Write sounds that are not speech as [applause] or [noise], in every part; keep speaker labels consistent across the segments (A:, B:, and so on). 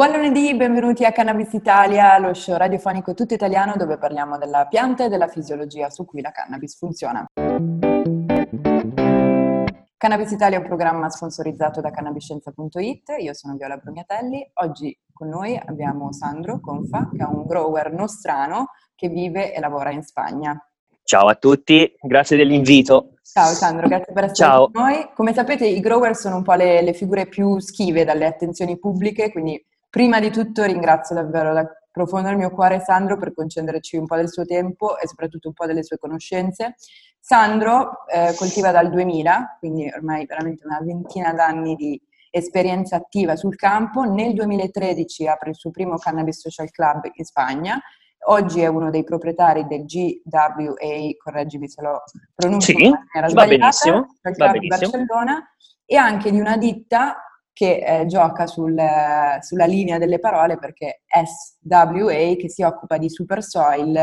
A: Buon lunedì, benvenuti a Cannabis Italia, lo show radiofonico tutto italiano dove parliamo della pianta e della fisiologia su cui la cannabis funziona. Cannabis Italia è un programma sponsorizzato da cannabiscienza.it, io sono Viola Brugnatelli, oggi con noi abbiamo Sandro Confa che è un grower nostrano che vive e lavora in Spagna.
B: Ciao a tutti, grazie dell'invito.
A: Ciao Sandro, grazie per essere
B: Ciao.
A: con noi. Come sapete i grower sono un po' le, le figure più schive dalle attenzioni pubbliche, quindi Prima di tutto ringrazio davvero da profondo del mio cuore Sandro per concederci un po' del suo tempo e soprattutto un po' delle sue conoscenze. Sandro eh, coltiva dal 2000, quindi ormai veramente una ventina d'anni di esperienza attiva sul campo. Nel 2013 apre il suo primo Cannabis Social Club in Spagna. Oggi è uno dei proprietari del GWA, correggimi se lo pronuncio
B: sì,
A: in maniera
B: va
A: sbagliata,
B: benissimo, va benissimo.
A: Barcellona, e anche di una ditta che eh, gioca sul, sulla linea delle parole perché SWA che si occupa di super soil,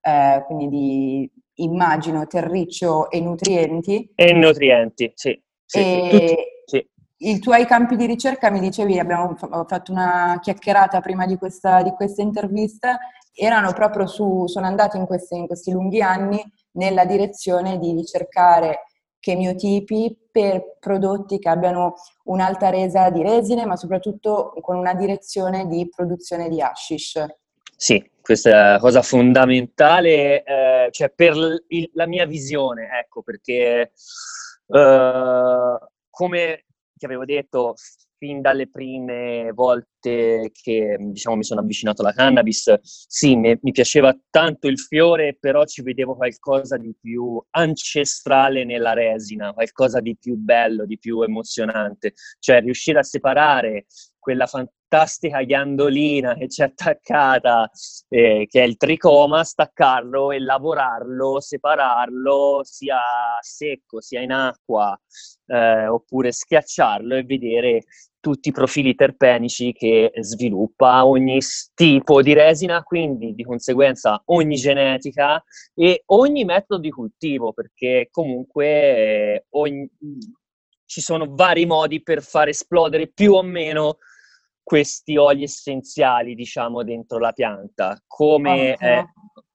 A: eh, quindi di immagino terriccio e nutrienti.
B: E nutrienti, sì. sì,
A: e
B: tutti, sì.
A: I tuoi campi di ricerca, mi dicevi, abbiamo fatto una chiacchierata prima di questa, di questa intervista, erano proprio su, sono andati in questi, in questi lunghi anni nella direzione di ricercare chemiotipi per prodotti che abbiano un'alta resa di resine, ma soprattutto con una direzione di produzione di hashish.
B: Sì, questa è una cosa fondamentale, eh, cioè per il, la mia visione, ecco, perché eh, come ti avevo detto fin dalle prime volte che diciamo, mi sono avvicinato alla cannabis, sì, mi, mi, piaceva tanto il fiore, però ci vedevo qualcosa di più ancestrale nella resina, qualcosa di più bello, di più emozionante, cioè riuscire a separare quella fantastica ghiandolina che c'è attaccata, eh, che è il tricoma, staccarlo e lavorarlo, separarlo sia secco sia in acqua, eh, oppure schiacciarlo e vedere tutti i profili terpenici che sviluppa ogni tipo di resina, quindi di conseguenza ogni genetica e ogni metodo di cultivo, perché comunque eh, ogni, ci sono vari modi per far esplodere più o meno questi oli essenziali, diciamo, dentro la pianta. Come, eh,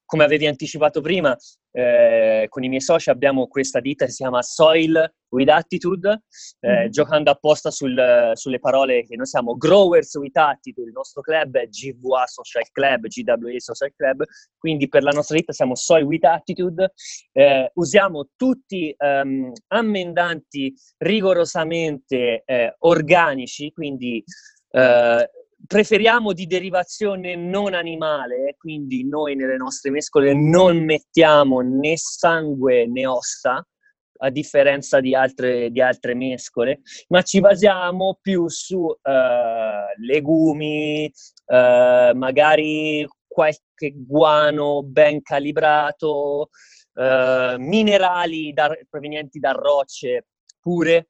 B: come avevi anticipato prima, eh, con i miei soci abbiamo questa ditta che si chiama Soil with Attitude, eh, mm. giocando apposta sul, sulle parole che noi siamo Growers with Attitude, il nostro club è GVA Social Club, GWA Social Club, quindi per la nostra ditta siamo Soil with Attitude, eh, usiamo tutti um, ammendanti rigorosamente eh, organici, quindi eh, preferiamo di derivazione non animale, quindi noi nelle nostre mescole non mettiamo né sangue né ossa, a differenza di altre, di altre mescole, ma ci basiamo più su uh, legumi, uh, magari qualche guano ben calibrato, uh, minerali da, provenienti da rocce pure,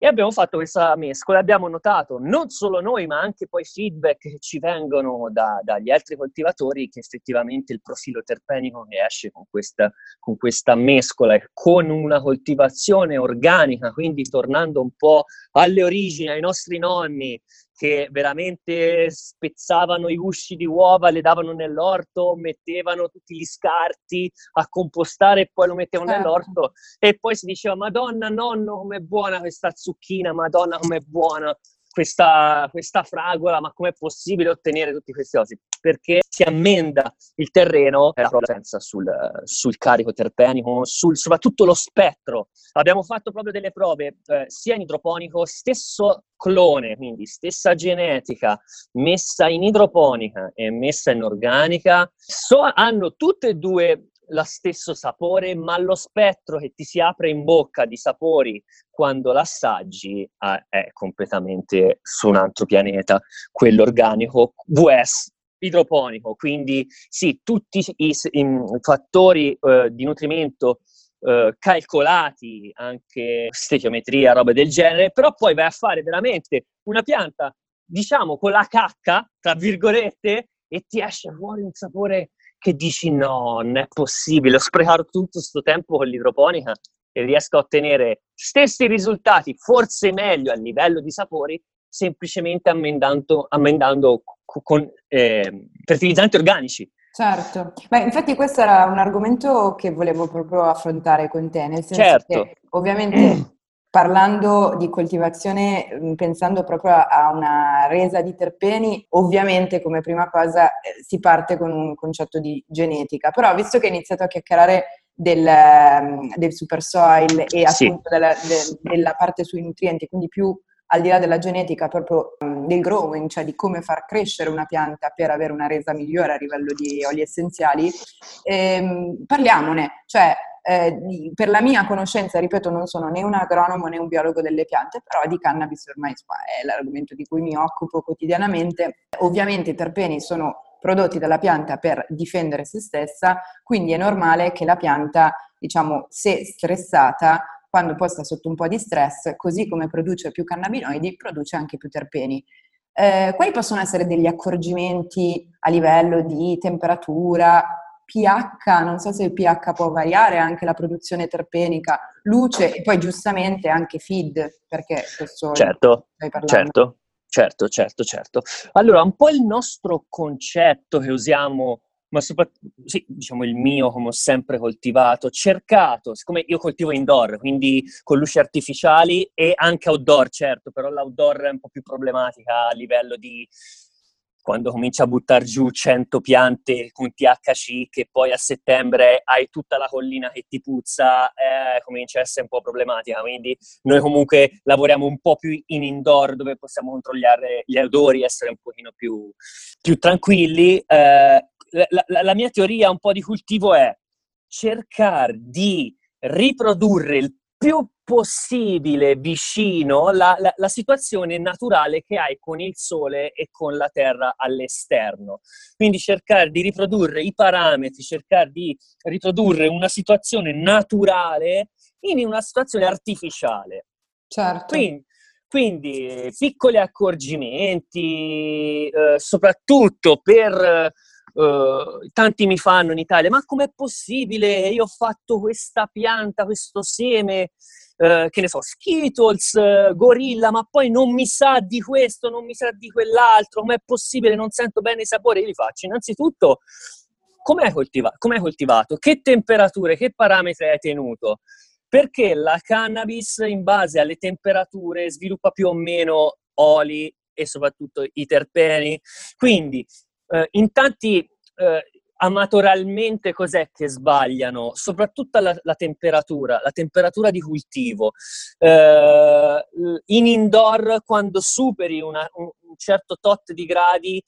B: e abbiamo fatto questa mescola abbiamo notato, non solo noi, ma anche poi feedback che ci vengono da, dagli altri coltivatori, che effettivamente il profilo terpenico che esce con questa, con questa mescola e con una coltivazione organica, quindi tornando un po' alle origini, ai nostri nonni, che veramente spezzavano i gusci di uova, le davano nell'orto, mettevano tutti gli scarti a compostare e poi lo mettevano certo. nell'orto e poi si diceva Madonna nonno com'è buona questa zucchina, Madonna com'è buona questa, questa fragola, ma com'è possibile ottenere tutti questi osi? Perché si ammenda il terreno e la presenza sul, sul carico terpenico, sul, soprattutto lo spettro. Abbiamo fatto proprio delle prove eh, sia in idroponico, stesso clone, quindi stessa genetica, messa in idroponica e messa in organica, so, hanno tutte e due lo stesso sapore, ma lo spettro che ti si apre in bocca di sapori quando l'assaggi eh, è completamente su un altro pianeta, quello organico, VS idroponico, quindi sì, tutti i, i fattori eh, di nutrimento eh, calcolati, anche stechiometria, robe del genere, però poi vai a fare veramente una pianta, diciamo, con la cacca, tra virgolette, e ti esce fuori un sapore che dici no, non è possibile, ho sprecato tutto questo tempo con l'idroponica e riesco a ottenere stessi risultati, forse meglio a livello di sapori, semplicemente ammendando, ammendando con eh, fertilizzanti organici.
A: Certo, ma infatti questo era un argomento che volevo proprio affrontare con te, nel senso
B: certo.
A: che ovviamente [clears throat] parlando di coltivazione, pensando proprio a una resa di terpeni, ovviamente come prima cosa eh, si parte con un concetto di genetica, però visto che hai iniziato a chiacchierare del, del super soil e appunto della, de, della parte sui nutrienti, quindi più al di là della genetica, proprio del growing, cioè di come far crescere una pianta per avere una resa migliore a livello di oli essenziali, ehm, parliamone, cioè eh, per la mia conoscenza, ripeto, non sono né un agronomo né un biologo delle piante, però di cannabis ormai è l'argomento di cui mi occupo quotidianamente. Ovviamente i terpeni sono prodotti dalla pianta per difendere se stessa, quindi è normale che la pianta, diciamo, se stressata, quando poi sta sotto un po' di stress, così come produce più cannabinoidi, produce anche più terpeni. Eh, quali possono essere degli accorgimenti a livello di temperatura, pH, non so se il pH può variare anche la produzione terpenica, luce e poi giustamente anche feed, perché questo
B: certo, stai parlando. Certo, certo, certo, certo. Allora, un po' il nostro concetto che usiamo ma soprattutto, sì, diciamo il mio come ho sempre coltivato, cercato, siccome io coltivo indoor, quindi con luci artificiali e anche outdoor, certo, però l'outdoor è un po' più problematica a livello di quando cominci a buttare giù 100 piante con THC che poi a settembre hai tutta la collina che ti puzza, eh, comincia a essere un po' problematica. Quindi noi comunque lavoriamo un po' più in indoor dove possiamo controllare gli odori, essere un pochino più, più tranquilli. Eh, la, la, la mia teoria un po' di cultivo è cercare di riprodurre il più possibile vicino la, la, la, situazione naturale che hai con il sole e con la terra all'esterno. Quindi cercare di riprodurre i parametri, cercare di riprodurre una situazione naturale in una situazione artificiale.
A: Certo.
B: Quindi, quindi piccoli accorgimenti, eh, soprattutto per Uh, tanti mi fanno in Italia, ma com'è possibile? Io ho fatto questa pianta, questo seme, uh, che ne so, Skittles, uh, Gorilla, ma poi non mi sa di questo, non mi sa di quell'altro, com'è possibile? Non sento bene i sapori, io li faccio. Innanzitutto, com'è, coltiva- com'è coltivato? Che temperature, che parametri hai tenuto? Perché la cannabis, in base alle temperature, sviluppa più o meno oli e soprattutto i terpeni. Quindi eh, in tanti eh, amatorialmente cos'è che sbagliano? Soprattutto la, la temperatura, la temperatura di cultivo. Eh, in indoor, quando superi una, un, un certo tot di gradi,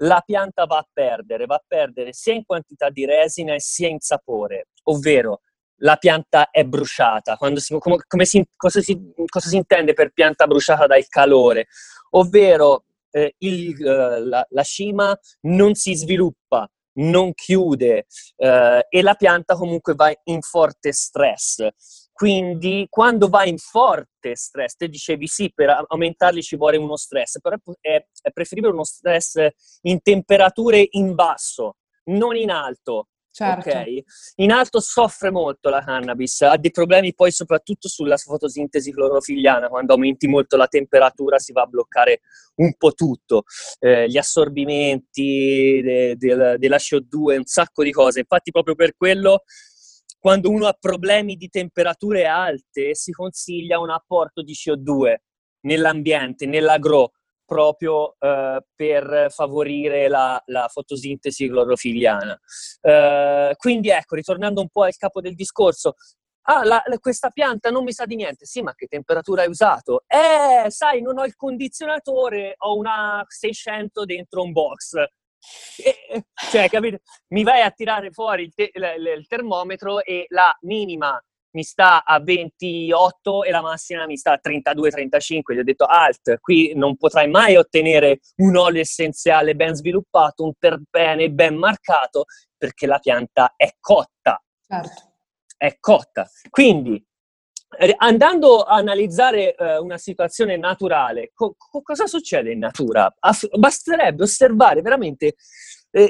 B: la pianta va a perdere, va a perdere sia in quantità di resina sia in sapore, ovvero la pianta è bruciata. Si, come, come si, cosa, si, cosa, si, intende per pianta bruciata dal calore? Ovvero eh, il, eh, la, la, cima non si sviluppa, non chiude eh, e la pianta comunque va in forte stress. Quindi quando va in forte stress, te dicevi sì, per aumentarli ci vuole uno stress, però è, è preferibile uno stress in temperature in basso, non in alto,
A: Certo.
B: Okay? In alto soffre molto la cannabis, ha dei problemi poi soprattutto sulla fotosintesi clorofiliana, quando aumenti molto la temperatura si va a bloccare un po' tutto, eh, gli assorbimenti de, de, della CO2, un sacco di cose. Infatti proprio per quello quando uno ha problemi di temperature alte si consiglia un apporto di CO2 nell'ambiente, nell'agro, proprio eh, per favorire la, la fotosintesi clorofiliana. Eh, quindi ecco, ritornando un po' al capo del discorso, ah, la, questa pianta non mi sa di niente. Sì, ma che temperatura hai usato? Eh, sai, non ho il condizionatore, ho una 600 dentro un box. E, cioè, capito? Mi vai a tirare fuori il, te- il termometro e la minima mi sta a 28 e la massima mi sta a 32-35. Gli ho detto alt, qui non potrai mai ottenere un olio essenziale ben sviluppato, un terpene ben marcato, perché la pianta è cotta.
A: Certo.
B: È cotta. Quindi, andando a analizzare uh, una situazione naturale, co- cosa succede in natura? Aff- basterebbe osservare veramente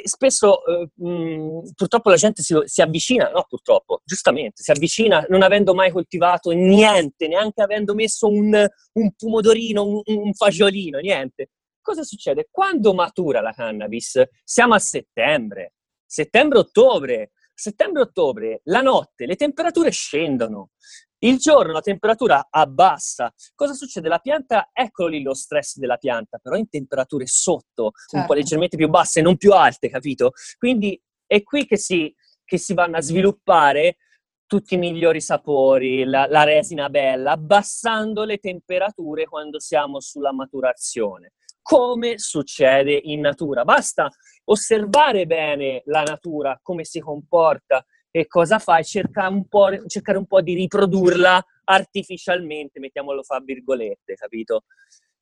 B: spesso eh, mh, purtroppo la gente si, si, avvicina, no purtroppo, giustamente, si avvicina non avendo mai coltivato niente, neanche avendo messo un, un pomodorino, un, un fagiolino, niente. Cosa succede? Quando matura la cannabis? Siamo a settembre, settembre-ottobre. Settembre-ottobre, la notte, le temperature scendono. Il giorno la temperatura abbassa. Cosa succede? La pianta, eccolo lì lo stress della pianta, però in temperature sotto, certo. un po' certo. leggermente più basse, non più alte, capito? Quindi è qui che si, che si vanno a sviluppare tutti i migliori sapori, la, la resina bella, abbassando le temperature quando siamo sulla maturazione come succede in natura. Basta osservare bene la natura, come si comporta e cosa fa e cercare un po', cercare un po di riprodurla artificialmente, mettiamolo fra virgolette, capito?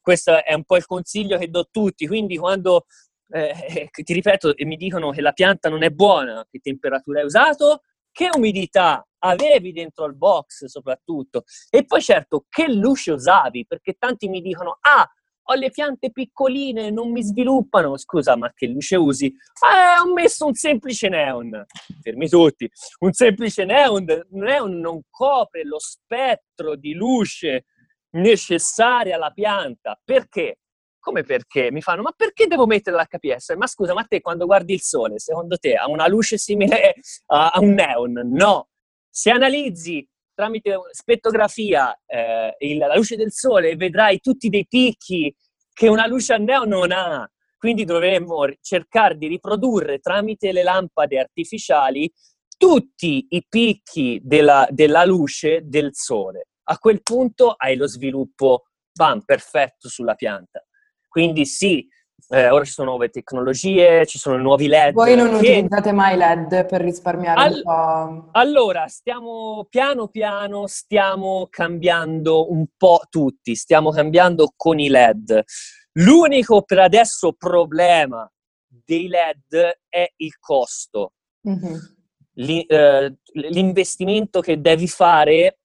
B: Questo è un po' il consiglio che do a tutti, quindi quando, eh, ti ripeto, mi dicono che la pianta non è buona, che temperatura hai usato, che umidità avevi dentro il box soprattutto, e poi certo che luce usavi, perché tanti mi dicono, ah, ho le piante piccoline, non mi sviluppano. Scusa, ma che luce usi? Eh, ho messo un semplice neon. Fermi tutti. Un semplice neon, neon non copre lo spettro di luce necessaria alla pianta. Perché? Come perché? Mi fanno, ma perché devo mettere l'HPS? Ma scusa, ma te quando guardi il sole, secondo te ha una luce simile a, un neon? No. Se analizzi tramite spettografia eh, il, la luce del sole vedrai tutti dei picchi che una luce a neon non ha. Quindi dovremmo cercare di riprodurre tramite le lampade artificiali tutti i picchi della, della luce del sole. A quel punto hai lo sviluppo, bam, perfetto sulla pianta. Quindi sì, eh, ora ci sono nuove tecnologie, ci sono nuovi LED.
A: Voi non che... utilizzate mai LED per risparmiare All... un po'?
B: Allora, stiamo piano piano, stiamo cambiando un po' tutti, stiamo cambiando con i LED. L'unico per adesso problema dei LED è il costo. Mm-hmm. Eh, l'investimento che devi fare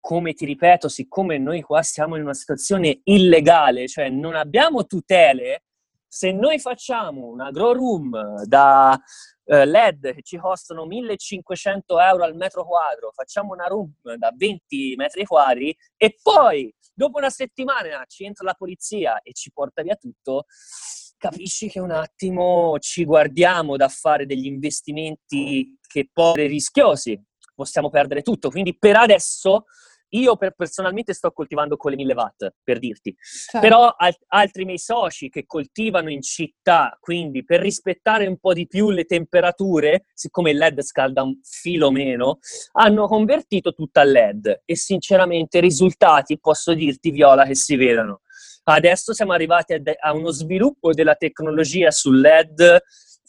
B: come ti ripeto, siccome noi qua siamo in una situazione illegale, cioè non abbiamo tutele, se noi facciamo una grow room da eh, LED che ci costano 1500 euro al metro quadro, facciamo una room da 20 metri quadri e poi dopo una settimana ci entra la polizia e ci porta via tutto, capisci che un attimo ci guardiamo da fare degli investimenti che poi rischiosi, possiamo perdere tutto. Quindi per adesso io per, personalmente sto coltivando con le 1000 watt, per dirti. Certo. Però al, altri miei soci che coltivano in città, quindi per rispettare un po' di più le temperature, siccome il LED scalda un filo meno, hanno convertito tutto a LED e sinceramente i risultati, posso dirti Viola, che si vedono. Adesso siamo arrivati a, de- a uno sviluppo della tecnologia sul LED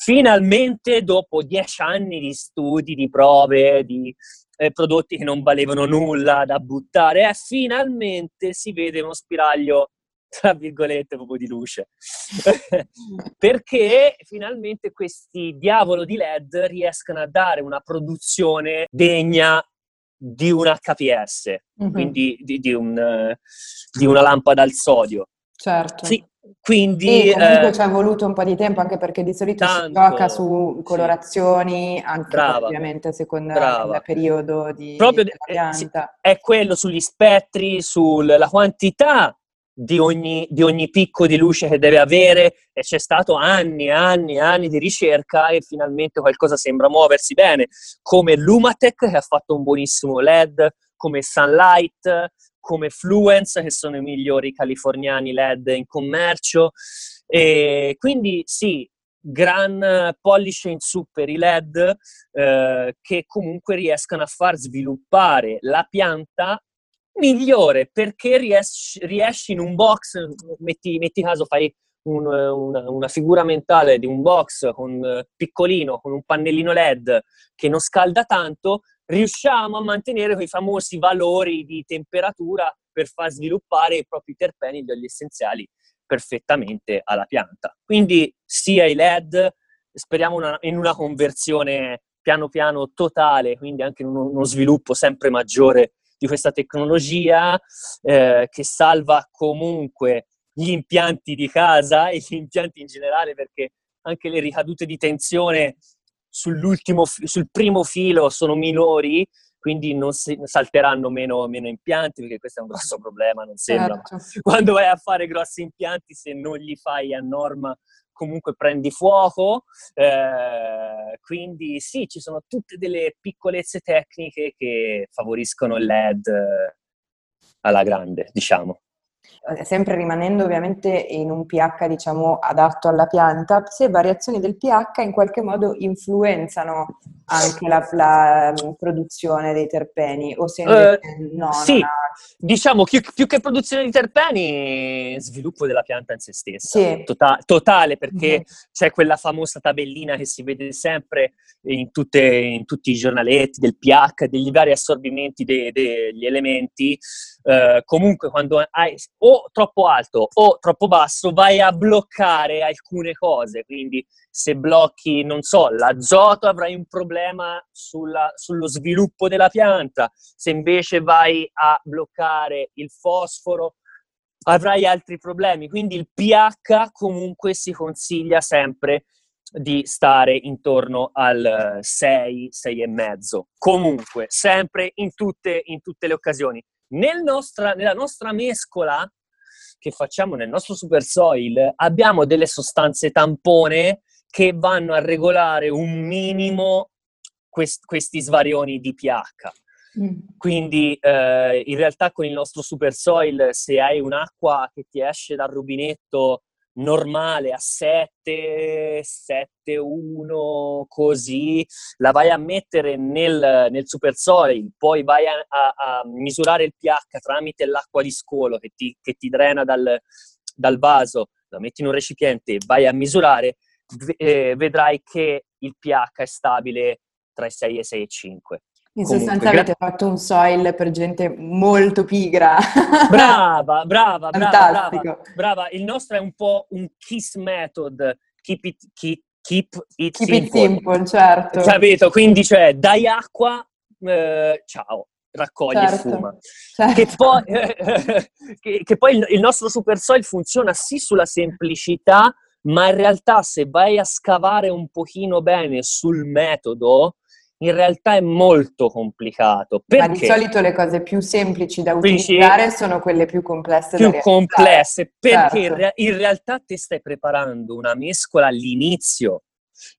B: finalmente dopo dieci anni di studi, di prove, di eh, prodotti che non valevano nulla da buttare, eh, finalmente si vede uno spiraglio, tra virgolette, proprio di luce. [laughs] Perché finalmente questi diavolo di LED riescono a dare una produzione degna di un HPS, mm-hmm. quindi di, di, un, di, una lampada al sodio.
A: Certo.
B: Sì, quindi,
A: e comunque eh, ci è voluto un po' di tempo, anche perché di solito tanto, si gioca su colorazioni, sì. anche brava, ovviamente a seconda del periodo di, Proprio della pianta.
B: È, è quello sugli spettri, sulla quantità di ogni, di ogni, picco di luce che deve avere e c'è stato anni e anni e anni di ricerca e finalmente qualcosa sembra muoversi bene, come Lumatech che ha fatto un buonissimo LED, come Sunlight, come Fluence, che sono i migliori californiani LED in commercio. E quindi sì, gran pollice in su per i LED eh, che comunque riescano a far sviluppare la pianta migliore perché riesci, riesci in un box, metti, metti caso fai un, una, una, figura mentale di un box con, piccolino con un pannellino LED che non scalda tanto, riusciamo a mantenere quei famosi valori di temperatura per far sviluppare i propri terpeni, gli oli essenziali, perfettamente alla pianta. Quindi sia i LED, speriamo una, in una conversione piano piano totale, quindi anche in uno, uno sviluppo sempre maggiore di questa tecnologia eh, che salva comunque gli impianti di casa e gli impianti in generale perché anche le ricadute di tensione sul primo filo sono minori, quindi non si, salteranno meno, meno, impianti, perché questo è un grosso problema, non sembra. Certo. Quando vai a fare grossi impianti, se non li fai a norma, comunque prendi fuoco. Eh, quindi sì, ci sono tutte delle piccolezze tecniche che favoriscono il LED alla grande, diciamo.
A: Eh, sempre rimanendo ovviamente in un pH diciamo adatto alla pianta, se variazioni del pH in qualche modo influenzano anche la, la mm, produzione dei terpeni o se
B: invece uh, no, sì, ha... diciamo più, più, che produzione di terpeni sviluppo della pianta in se stessa sì. tota- totale perché mm-hmm. c'è quella famosa tabellina che si vede sempre in, tutte, in tutti i giornaletti del pH, degli vari assorbimenti de- degli elementi uh, comunque quando hai o o troppo alto o troppo basso, vai a bloccare alcune cose. Quindi se blocchi, non so, l'azoto avrai un problema sulla, sullo sviluppo della pianta, se invece vai a bloccare il fosforo avrai altri problemi. Quindi il pH comunque si consiglia sempre di stare intorno al 6, 6,5. Comunque, sempre in tutte, in tutte le occasioni. Nel nostra, nella nostra mescola che facciamo nel nostro super soil abbiamo delle sostanze tampone che vanno a regolare un minimo quest- questi svarioni di pH. Mm. Quindi eh, in realtà con il nostro super soil, se hai un'acqua che ti esce dal rubinetto normale a 7, 7, 1, così, la vai a mettere nel, nel super soil, poi vai a, a, a, misurare il pH tramite l'acqua di scolo che ti, che ti drena dal, dal, vaso, la metti in un recipiente e vai a misurare, eh, vedrai che il pH è stabile tra i 6 e 6,5.
A: In Comunque, sostanza avete gra- fatto un soil per gente molto pigra. [laughs]
B: Brava, brava, brava, brava, brava. Il nostro è un po' un KISS method, keep it, keep, keep it keep simple. It simple
A: certo.
B: Capito? Quindi cioè dai acqua, eh, ciao, raccogli certo, e fuma. Certo. Che poi, [laughs] che, che poi il, il nostro super soil funziona sì sulla semplicità, ma in realtà se vai a scavare un pochino bene sul metodo, in realtà è molto complicato.
A: Perché? Ma di solito le cose più semplici da utilizzare Dici, sono quelle più complesse
B: più complesse, perché certo. in realtà ti stai preparando una mescola all'inizio.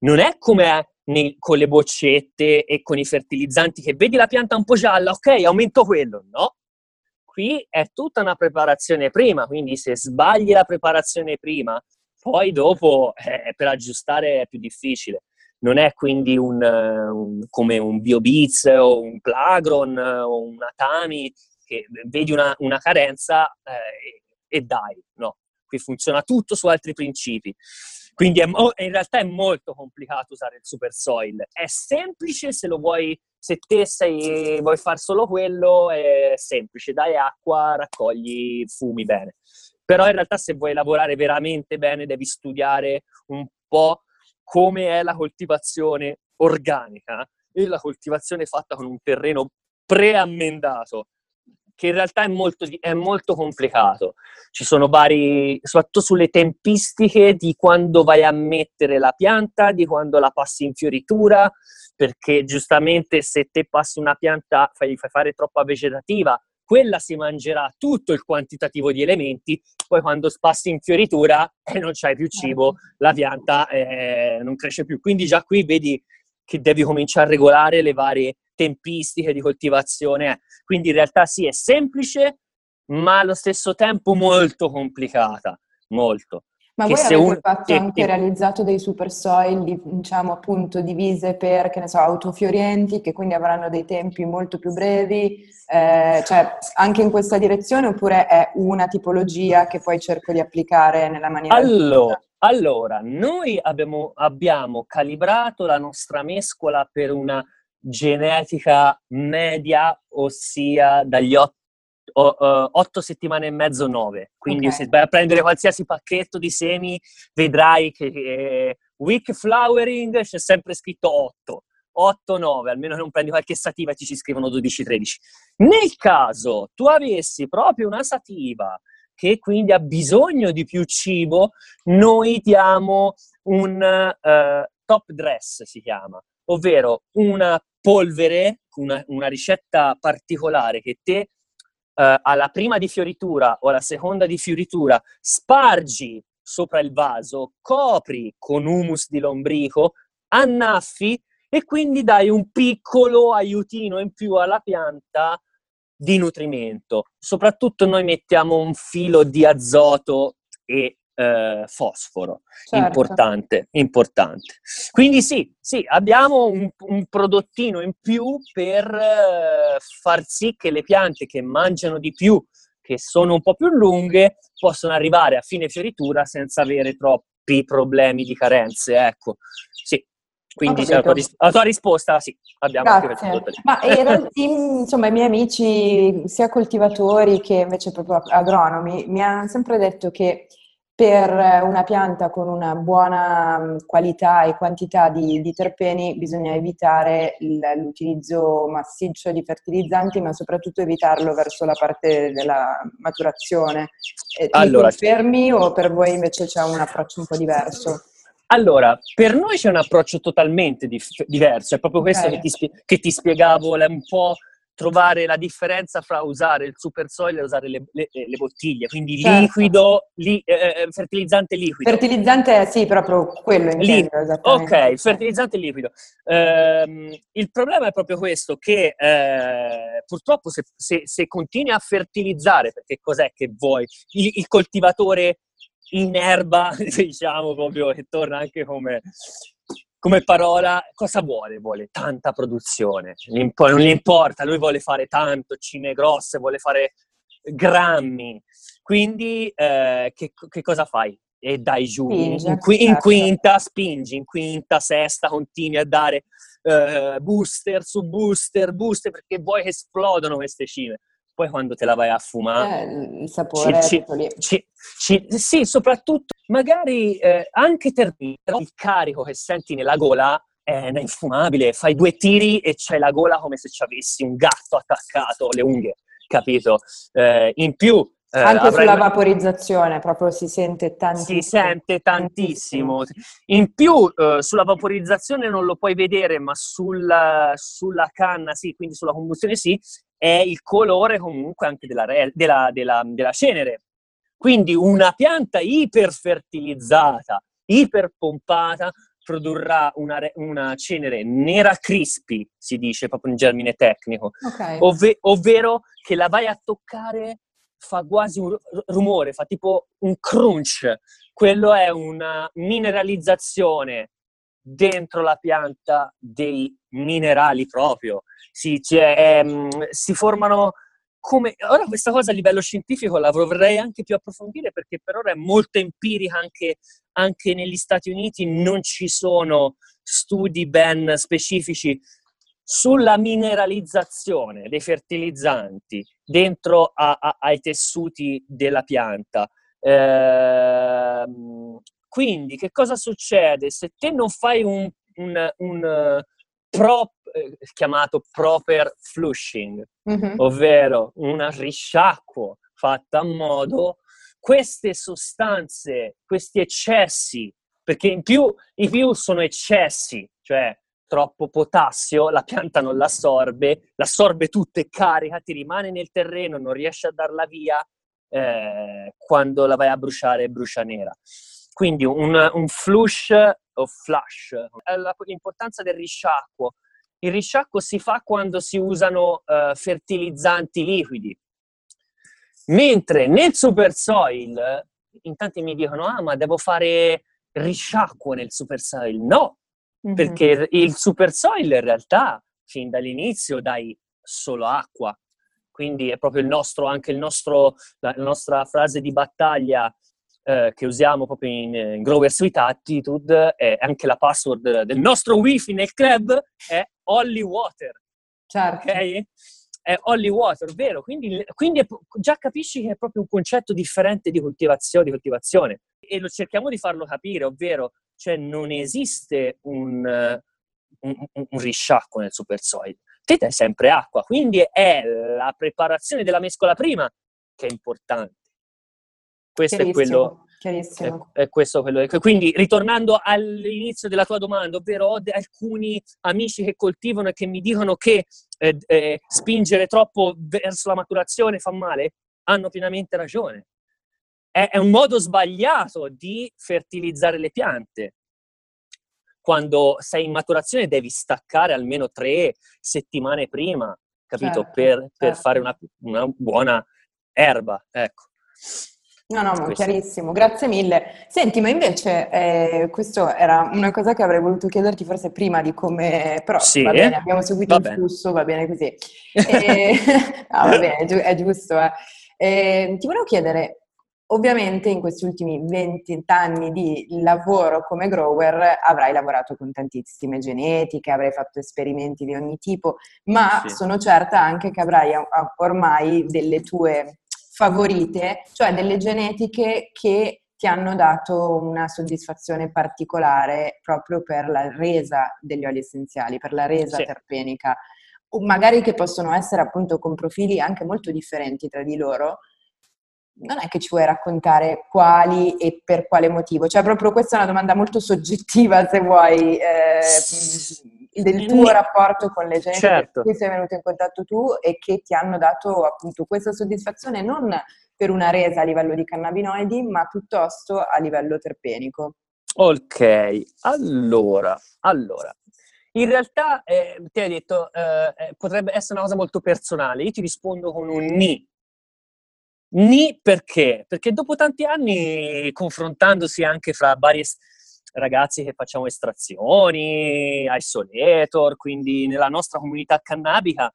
B: Non è come nei, con le boccette e con i fertilizzanti che vedi la pianta un po' gialla, ok, aumento quello. No, qui è tutta una preparazione prima, quindi se sbagli la preparazione prima, poi dopo eh, per aggiustare è più difficile non è quindi un, un, come un BioBeats o un Plagron o un Atami che vedi una, una carenza eh, e, e, dai, no. Qui funziona tutto su altri principi. Quindi è, in realtà è molto complicato usare il super soil. È semplice se lo vuoi, se te sei, vuoi fare solo quello, è semplice, dai acqua, raccogli, fumi bene. Però in realtà se vuoi lavorare veramente bene devi studiare un po' come è la coltivazione organica e la coltivazione fatta con un terreno preammendato, che in realtà è molto, è molto complicato. Ci sono vari, soprattutto sulle tempistiche di quando vai a mettere la pianta, di quando la passi in fioritura, perché giustamente se te passi una pianta, fai, fai fare troppa vegetativa, quella si mangerà tutto il quantitativo di elementi, poi quando spassi in fioritura e eh, non c'hai più cibo, la pianta eh, non cresce più. Quindi già qui vedi che devi cominciare a regolare le varie tempistiche di coltivazione. Quindi in realtà sì, è semplice, ma allo stesso tempo molto complicata, molto.
A: Ma voi avete un... fatto anche realizzato dei super soil, diciamo appunto divise per, che ne so, autofiorienti, che quindi avranno dei tempi molto più brevi, eh, cioè anche in questa direzione oppure è una tipologia che poi cerco di applicare nella maniera
B: allora, allora noi abbiamo, abbiamo calibrato la nostra mescola per una genetica media, ossia dagli 8 uh, otto settimane e mezzo, nove. Quindi okay. se vai a prendere qualsiasi pacchetto di semi, vedrai che eh, week flowering c'è sempre scritto 8. 8-9, almeno non prendi qualche sativa e ti ci scrivono 12-13. Nel caso tu avessi proprio una sativa che quindi ha bisogno di più cibo, noi diamo un uh, top dress, si chiama, ovvero una polvere, una, una ricetta particolare che te uh, alla prima di fioritura o alla seconda di fioritura spargi sopra il vaso, copri con humus di lombrico, annaffi e quindi dai un piccolo aiutino in più alla pianta di nutrimento. Soprattutto noi mettiamo un filo di azoto e eh, fosforo, certo. importante, importante. Quindi sì, sì, abbiamo un, un prodottino in più per eh, far sì che le piante che mangiano di più, che sono un po' più lunghe, possano arrivare a fine fioritura senza avere troppi problemi di carenze, ecco. Sì, quindi la tua, la tua, risposta sì, abbiamo
A: Grazie. Ma in realtà, insomma, i miei amici, sia coltivatori che invece proprio agronomi, mi hanno sempre detto che per una pianta con una buona qualità e quantità di, di terpeni bisogna evitare l'utilizzo massiccio di fertilizzanti, ma soprattutto evitarlo verso la parte della maturazione. Eh, allora, confermi o per voi invece c'è un approccio un po' diverso?
B: Allora, per noi c'è un approccio totalmente dif- diverso, è proprio questo okay. che, ti spie- che, ti spiegavo, un po' trovare la differenza fra usare il super soil e usare le, le, le bottiglie, quindi certo. liquido, li, eh, eh fertilizzante liquido.
A: Fertilizzante, sì, proprio quello intendo,
B: Li- Ok, il fertilizzante liquido. Eh, il problema è proprio questo, che eh, purtroppo se, se, se, continui a fertilizzare, perché cos'è che vuoi? il, il coltivatore in erba, [laughs] diciamo proprio, che torna anche come, come parola, cosa vuole? Vuole tanta produzione, non gli importa, lui vuole fare tanto, cime grosse, vuole fare grammi. Quindi eh, che, che, cosa fai? E dai giù, Spinge, in, in, certo. quinta spingi, in quinta, sesta continui a dare eh, booster su booster, booster perché vuoi che esplodano queste cime poi quando te la vai a fumare...
A: Eh, il sapore
B: ci, ci, ci, Sì, soprattutto magari eh, anche termine, però il carico che senti nella gola è infumabile, fai due tiri e c'hai la gola come se ci avessi un gatto attaccato, le unghie, capito? Eh, in più...
A: Eh, anche avrai... sulla vaporizzazione proprio si sente tantissimo.
B: Si sente tantissimo. In più eh, sulla vaporizzazione non lo puoi vedere, ma sulla, sulla canna sì, quindi sulla combustione sì, è il colore comunque anche della, della, della, della cenere. Quindi una pianta iperfertilizzata, iperpompata, produrrà una, una, cenere nera crispy, si dice proprio in germine tecnico, okay. Ovve, ovvero che la vai a toccare fa quasi un rumore, fa tipo un crunch. Quello è una mineralizzazione dentro la pianta dei minerali proprio si, ehm, si formano come... Ora questa cosa a livello scientifico la vorrei anche più approfondire perché per ora è molto empirica anche, anche negli Stati Uniti, non ci sono studi ben specifici sulla mineralizzazione dei fertilizzanti dentro a, a, ai tessuti della pianta. Eh, quindi, che cosa succede? Se te non fai un, un, un, pro, eh, chiamato proper flushing, mm-hmm. ovvero un risciacquo fatto a modo queste sostanze, questi eccessi, perché in più, in più sono eccessi, cioè troppo potassio, la pianta non l'assorbe, l'assorbe tutto e carica, ti rimane nel terreno, non riesce a darla via, eh, quando la vai a bruciare brucia nera. Quindi un, un flush o flush, l'importanza del risciacquo. Il risciacquo si fa quando si usano uh, fertilizzanti liquidi, mentre nel super soil, in tanti mi dicono, ah ma devo fare risciacquo nel super soil. No, mm-hmm. perché il super soil in realtà fin dall'inizio dai solo acqua, quindi è proprio il nostro, anche il nostro, la, la nostra frase di battaglia eh, che usiamo proprio in, in Grower Suite Attitude e anche la password del nostro wifi nel club è Holly Water.
A: Certo.
B: Ok? È Holly Water, vero? Quindi, quindi è, già capisci che è proprio un concetto differente di coltivazione, di coltivazione. E lo cerchiamo di farlo capire, ovvero cioè non esiste un, un, un risciacquo nel super soil. Te dai sempre acqua, quindi è la preparazione della mescola prima che è importante. Questo è quello,
A: Chiarissimo.
B: È, è questo quello. Quindi, ritornando all'inizio della tua domanda, ovvero ho alcuni amici che coltivano e che mi dicono che eh, eh, spingere troppo verso la maturazione fa male, hanno pienamente ragione. È, è un modo sbagliato di fertilizzare le piante. Quando sei in maturazione devi staccare almeno tre settimane prima, capito? Certo, per, certo. per, fare una, una buona erba, ecco.
A: No, no, ma chiarissimo, grazie mille. Senti, ma invece eh, questo era una cosa che avrei voluto chiederti forse prima di come, però sì, va bene, abbiamo seguito il flusso, va bene così. [laughs] E... no, [laughs] va bene, è, gi- è giusto. Eh. E, ti volevo chiedere, ovviamente in questi ultimi 20 anni di lavoro come grower avrai lavorato con tantissime genetiche, avrai fatto esperimenti di ogni tipo, ma sì. sono certa anche che avrai ormai delle tue favorite, cioè delle genetiche che ti hanno dato una soddisfazione particolare proprio per la resa degli oli essenziali, per la resa sì. terpenica, o magari che possono essere appunto con profili anche molto differenti tra di loro. Non è che ci vuoi raccontare quali e per quale motivo, cioè proprio questa è una domanda molto soggettiva se vuoi. Eh, del tuo rapporto con le gente certo. con cui sei venuto in contatto tu e che ti hanno dato appunto questa soddisfazione non per una resa a livello di cannabinoidi, ma piuttosto a livello terpenico.
B: Ok, allora, allora. In realtà eh, ti hai detto eh, eh, potrebbe essere una cosa molto personale. Io ti rispondo con un ni. Ni perché? Perché dopo tanti anni, confrontandosi anche fra varie ragazzi che facciamo estrazioni, isolator, quindi nella nostra comunità cannabica,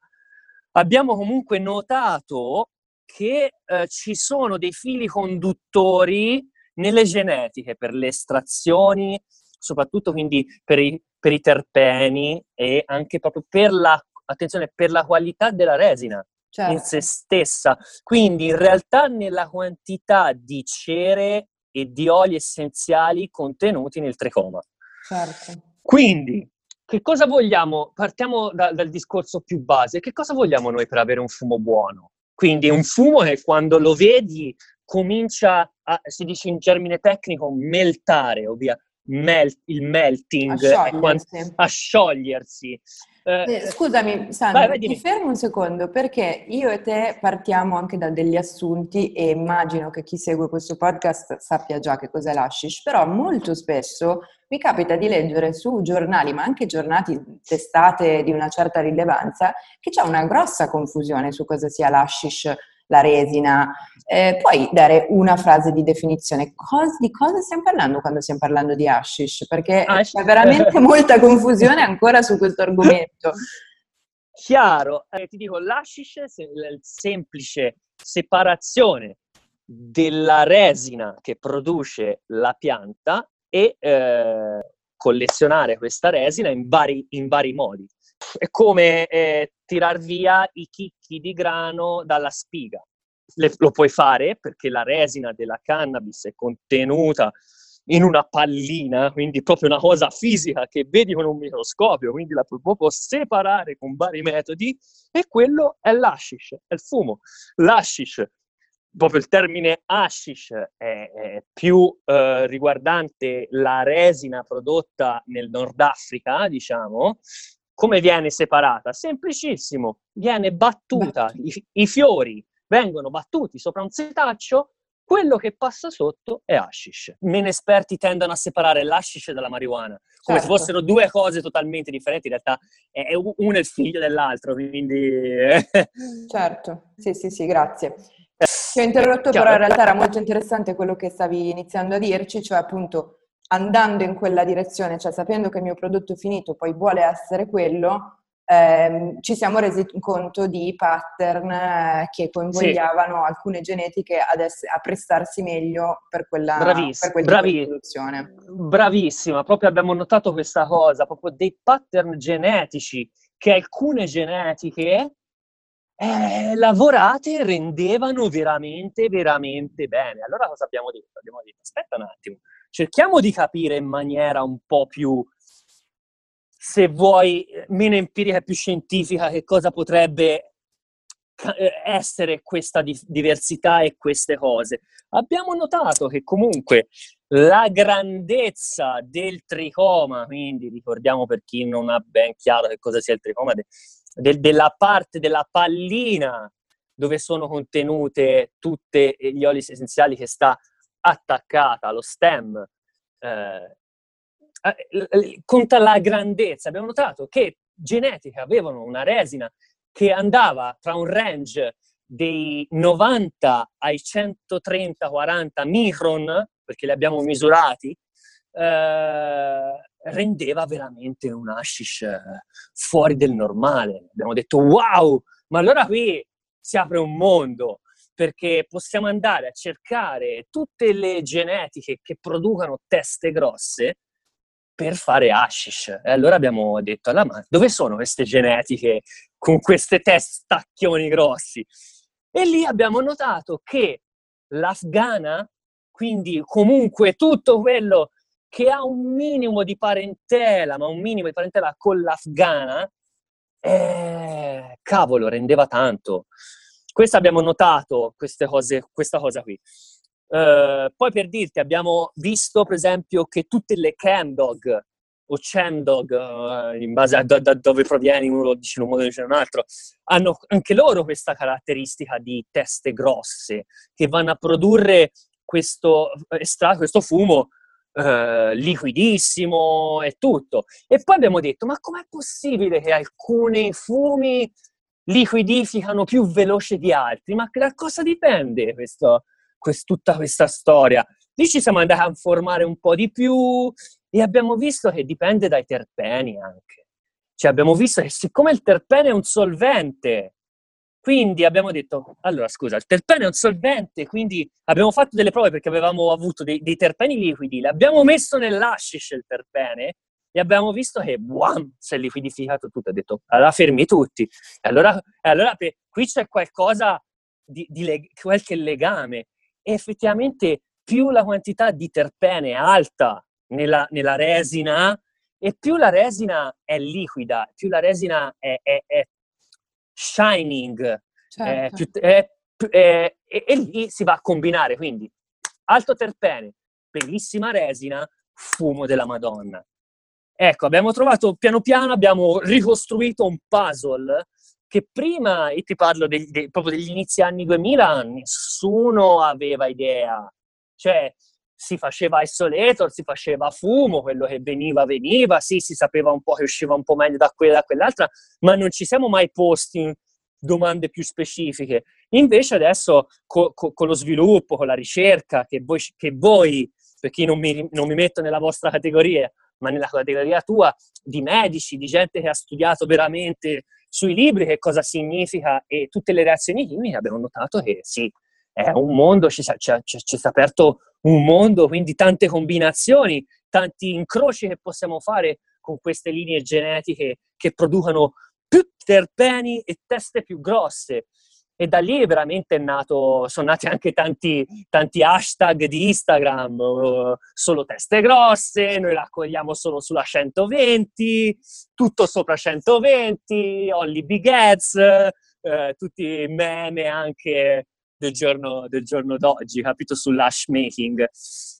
B: abbiamo comunque notato che eh, ci sono dei fili conduttori nelle genetiche per le estrazioni, soprattutto quindi per i, per i terpeni e anche proprio per la, attenzione, per la qualità della resina. Certo. in se stessa. Quindi in realtà nella quantità di cere e di oli essenziali contenuti nel tricoma. Certo. Quindi, che cosa vogliamo? Partiamo da, dal discorso più base. Che cosa vogliamo noi per avere un fumo buono? Quindi un fumo che quando lo vedi comincia a, si dice in termine tecnico, meltare, ovvia, melt, il melting, a sciogliersi. a sciogliersi.
A: Eh, scusami Sandra, vai, vai, ti fermo un secondo perché io e te partiamo anche da degli assunti e immagino che chi segue questo podcast sappia già che cos'è l'ashish, però molto spesso mi capita di leggere su giornali, ma anche giornati, testate di una certa rilevanza, che c'è una grossa confusione su cosa sia l'ashish la resina. Eh, puoi dare una frase di definizione? Cos- di cosa stiamo parlando quando stiamo parlando di hashish? Perché Hash. c'è veramente [laughs] molta confusione ancora su questo argomento.
B: Chiaro, eh, ti dico, l'hashish è la semplice separazione della resina che produce la pianta e eh, collezionare questa resina in vari, in vari modi. È come eh, tirar via i chicchi di grano dalla spiga. Le, lo puoi fare perché la resina della cannabis è contenuta in una pallina, quindi proprio una cosa fisica che vedi con un microscopio, quindi la puoi proprio separare con vari metodi, e quello è l'ashish, è il fumo. L'ashish, proprio il termine hashish è, è più eh, riguardante la resina prodotta nel Nord Africa, diciamo, come viene separata? Semplicissimo, viene battuta, i, i, fiori vengono battuti sopra un setaccio, quello che passa sotto è hashish. Meno esperti tendono a separare l'hashish dalla marijuana, come certo. se fossero due cose totalmente differenti, in realtà è, uno è il figlio dell'altro, quindi... [laughs]
A: certo, sì, sì, sì, grazie. Ti ho interrotto, però in realtà era molto interessante quello che stavi iniziando a dirci, cioè appunto andando in quella direzione, cioè sapendo che il mio prodotto finito poi vuole essere quello, ehm, ci siamo resi conto di pattern eh, che coinvolgevano sì. alcune genetiche ad ess- a prestarsi meglio per quella
B: Braviss- per bravi- produzione. Bravissima, proprio abbiamo notato questa cosa, proprio dei pattern genetici che alcune genetiche eh, lavorate rendevano veramente, veramente bene. Allora cosa abbiamo detto? Abbiamo detto, aspetta un attimo, cerchiamo di capire in maniera un po' più, se vuoi, meno empirica e più scientifica che cosa potrebbe essere questa diversità e queste cose. Abbiamo notato che comunque la grandezza del tricoma, quindi ricordiamo per chi non ha ben chiaro che cosa sia il tricoma, de, de, della parte della pallina dove sono contenute tutte gli oli essenziali che sta attaccata allo stem, eh, eh conta la grandezza. Abbiamo notato che genetiche avevano una resina che andava tra un range dei 90 ai 130-40 micron, perché li abbiamo misurati, eh, rendeva veramente un hashish fuori del normale. Abbiamo detto wow, ma allora qui si apre un mondo perché possiamo andare a cercare tutte le genetiche che producano teste grosse per fare hashish. E allora abbiamo detto alla madre, dove sono queste genetiche con queste testacchioni grossi? E lì abbiamo notato che l'afghana, quindi comunque tutto quello che ha un minimo di parentela, ma un minimo di parentela con l'afghana, eh, cavolo, rendeva tanto. Questo abbiamo notato, cose, questa cosa qui. Uh, poi per dirti, abbiamo visto per esempio che tutte le Camdog o Chamdog, uh, in base a da, da dove provieni, uno lo dice in un modo dice in un altro, hanno anche loro questa caratteristica di teste grosse che vanno a produrre questo estratto, questo fumo uh, liquidissimo e tutto. E poi abbiamo detto, ma com'è possibile che alcuni fumi liquidificano più veloce di altri? Ma da cosa dipende questo, quest, tutta questa storia? Lì ci siamo andati a informare un po' di più e abbiamo visto che dipende dai terpeni anche. Cioè abbiamo visto che siccome il terpene è un solvente, quindi abbiamo detto, allora scusa, il terpene è un solvente, quindi abbiamo fatto delle prove perché avevamo avuto dei, dei terpeni liquidi, l'abbiamo messo nell'ashish il terpene e abbiamo visto che buam, si è liquidificato tutto. Ha detto, allora fermi tutti. E allora, e allora per, qui c'è qualcosa di, di leg- qualche legame. E effettivamente più la quantità di terpene è alta nella, nella, resina e più la resina è liquida, più la resina è, è, è shining, certo. più, e lì si va a combinare. Quindi alto terpene, bellissima resina, fumo della Madonna. Ecco, abbiamo trovato piano piano, abbiamo ricostruito un puzzle che prima, e ti parlo dei, dei, proprio degli inizi anni 2000, nessuno aveva idea. Cioè, si faceva isolator, si faceva fumo, quello che veniva, veniva, sì, si sapeva un po' che usciva un po' meglio da quella da quell'altra, ma non ci siamo mai posti domande più specifiche. Invece adesso co- co- con lo sviluppo, con la ricerca, che voi, che voi perché non mi, non mi metto nella vostra categoria, ma nella categoria tua di medici, di gente che ha studiato veramente sui libri che cosa significa e tutte le reazioni chimiche, abbiamo notato che sì, è un mondo, ci, ci, ci, ci è aperto un mondo, quindi tante combinazioni, tanti incroci che possiamo fare con queste linee genetiche che producono più terpeni e teste più grosse e da lì veramente nato, sono nati anche tanti, tanti hashtag di Instagram, solo teste grosse, noi raccogliamo solo sulla 120, tutto sopra 120, only big ads, uh, tutti meme anche del giorno, del giorno d'oggi, capito? Sull'hash making.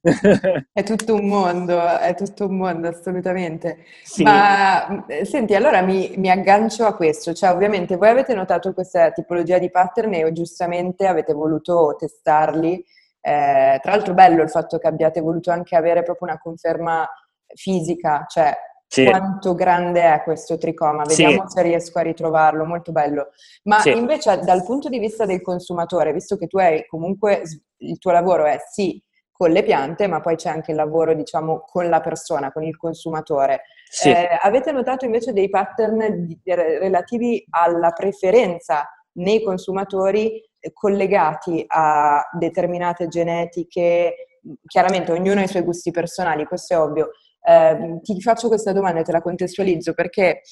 B: [laughs]
A: è tutto un mondo, è tutto un mondo, assolutamente. Sì. Ma senti, allora mi, mi, aggancio a questo, cioè ovviamente voi avete notato questa tipologia di pattern e giustamente avete voluto testarli. Eh, tra l'altro bello il fatto che abbiate voluto anche avere proprio una conferma fisica, cioè sì. quanto grande è questo tricoma, vediamo sì. se riesco a ritrovarlo, molto bello. Ma sì. invece dal punto di vista del consumatore, visto che tu hai comunque, il tuo lavoro è sì con le piante, ma poi c'è anche il lavoro, diciamo, con la persona, con il consumatore. Eh, avete notato invece dei pattern di, relativi alla preferenza nei consumatori eh, collegati a determinate genetiche? Chiaramente ognuno ha i suoi gusti personali, questo è ovvio, eh, ti faccio questa domanda e te la contestualizzo perché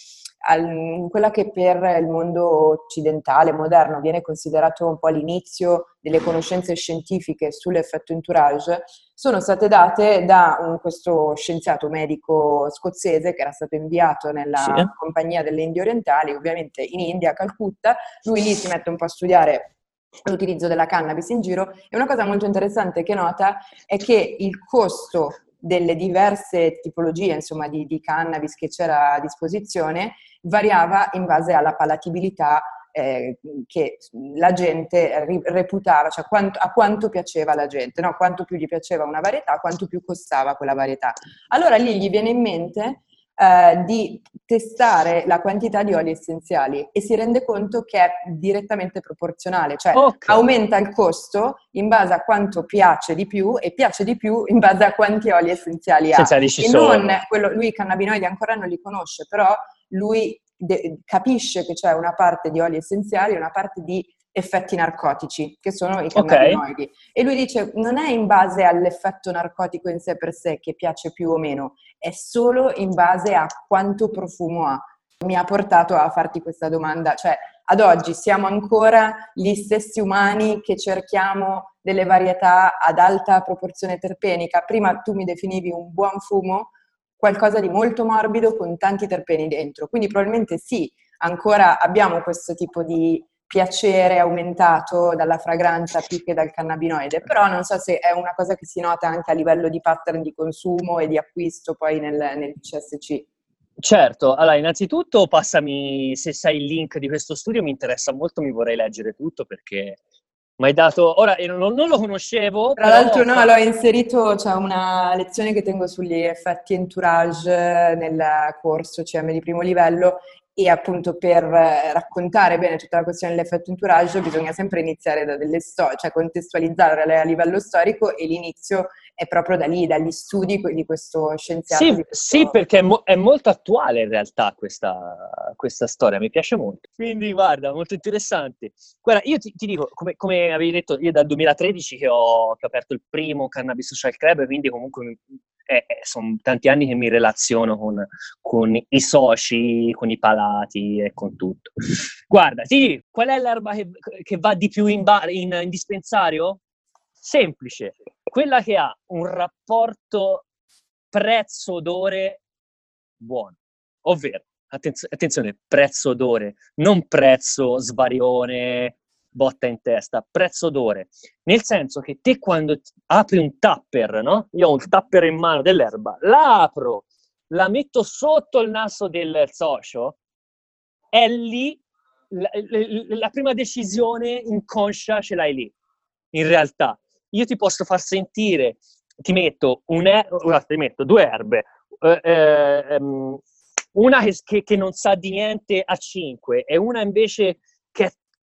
A: al, quella che per il mondo occidentale, moderno, viene considerato un po' l'inizio delle conoscenze scientifiche sull'effetto entourage, sono state date da un, questo scienziato medico scozzese che era stato inviato nella sì. compagnia delle Indie Orientali, ovviamente in India, a Calcutta. Lui lì si mette un po' a studiare l'utilizzo della cannabis in giro e una cosa molto interessante che nota è che il costo delle diverse tipologie insomma, di, di cannabis che c'era a disposizione variava in base alla palatabilità eh, che la gente reputava, cioè quanto, a quanto piaceva la gente, no? quanto più gli piaceva una varietà, quanto più costava quella varietà. Allora lì gli viene in mente eh, di testare la quantità di oli essenziali e si rende conto che è direttamente proporzionale, cioè okay. aumenta il costo in base a quanto piace di più e piace di più in base a quanti oli essenziali ha.
B: e
A: non quello, lui i cannabinoidi ancora non li conosce, però lui de- capisce che c'è una parte di oli essenziali e una parte di effetti narcotici, che sono i cannabinoidi. Okay. E lui dice, non è in base all'effetto narcotico in sé per sé che piace più o meno, è solo in base a quanto profumo ha. Mi ha portato a farti questa domanda, cioè ad oggi siamo ancora gli stessi umani che cerchiamo delle varietà ad alta proporzione terpenica. Prima tu mi definivi un buon fumo, qualcosa di molto morbido con tanti terpeni dentro. Quindi probabilmente sì, ancora abbiamo questo tipo di piacere aumentato dalla fragranza più che dal cannabinoide, però non so se è una cosa che si nota anche a livello di pattern di consumo e di acquisto poi nel, nel CSC.
B: Certo, allora innanzitutto passami, se sai il link di questo studio mi interessa molto, mi vorrei leggere tutto perché mi hai dato, ora non, non, lo conoscevo.
A: Tra però... l'altro no, l'ho inserito, c'è una lezione che tengo sugli effetti entourage nel corso CM di primo livello e appunto per raccontare bene tutta la questione dell'effetto entourage bisogna sempre iniziare da delle storie, cioè contestualizzare a livello storico e l'inizio è proprio da lì, dagli studi di questo scienziato.
B: Sì,
A: questo...
B: sì perché è, mo- è, molto attuale in realtà questa, questa, storia, mi piace molto. Quindi guarda, molto interessante. Guarda, io ti, ti dico, come, come, avevi detto, io dal 2013 che ho, che ho aperto il primo Cannabis Social Club, quindi comunque eh, sono tanti anni che mi relaziono con, con, i soci, con i palati e con tutto. Guarda, sì, qual è l'erba che, che va di più in, bar, in, in dispensario? Semplice, quella che ha un rapporto prezzo-odore buono, ovvero, attenz- attenzione, prezzo-odore, non prezzo svarione, botta in testa, prezzo d'ore. Nel senso che te quando apri un tapper, no? Io ho un tapper in mano dell'erba, la apro, la metto sotto il naso del socio, è lì la, la, la prima decisione inconscia ce l'hai lì. In realtà, io ti posso far sentire, ti metto, un er- ti metto due erbe, eh, eh, una che, che, non sa di niente a 5 e una invece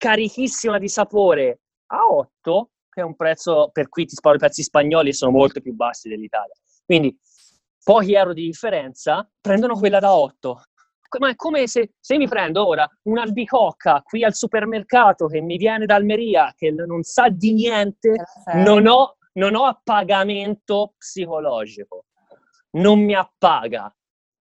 B: carichissima di sapore a 8, che è un prezzo per cui ti sparo i prezzi spagnoli sono molto più bassi dell'Italia. Quindi pochi euro di differenza, prendono quella da 8. Ma è come se, se mi prendo ora un'albicocca qui al supermercato che mi viene da Almeria, che non sa di niente, non ho, non ho appagamento psicologico. Non mi appaga.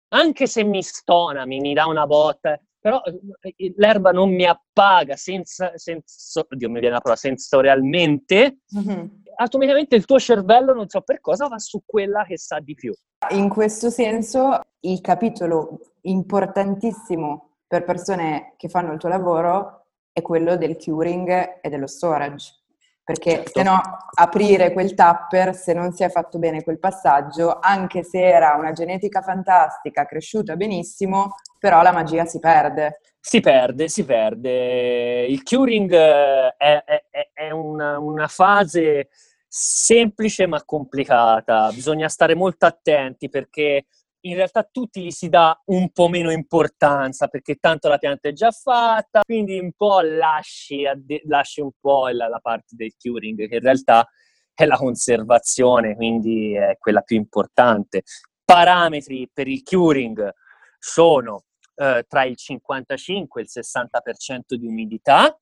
B: Anche se mi stona, mi, mi dà una botta, però eh, l'erba non mi appaga senza, senza oddio, mi viene la parola, sensorialmente, mm-hmm. automaticamente il tuo cervello, non so per cosa, va su quella che sa di più.
A: In questo senso, il capitolo importantissimo per persone che fanno il tuo lavoro è quello del curing e dello storage perché certo. se no aprire quel tapper, se non si è fatto bene quel passaggio, anche se era una genetica fantastica, cresciuta benissimo, però la magia si perde.
B: Si perde, si perde. Il curing eh, è, è, è una, una fase semplice ma complicata, bisogna stare molto attenti perché in realtà tutti gli si dà un po' meno importanza perché tanto la pianta è già fatta, quindi un po' lasci, lasci un po' la, la parte del curing che in realtà è la conservazione, quindi è quella più importante. Parametri per il curing sono eh, tra il 55 e il 60% di umidità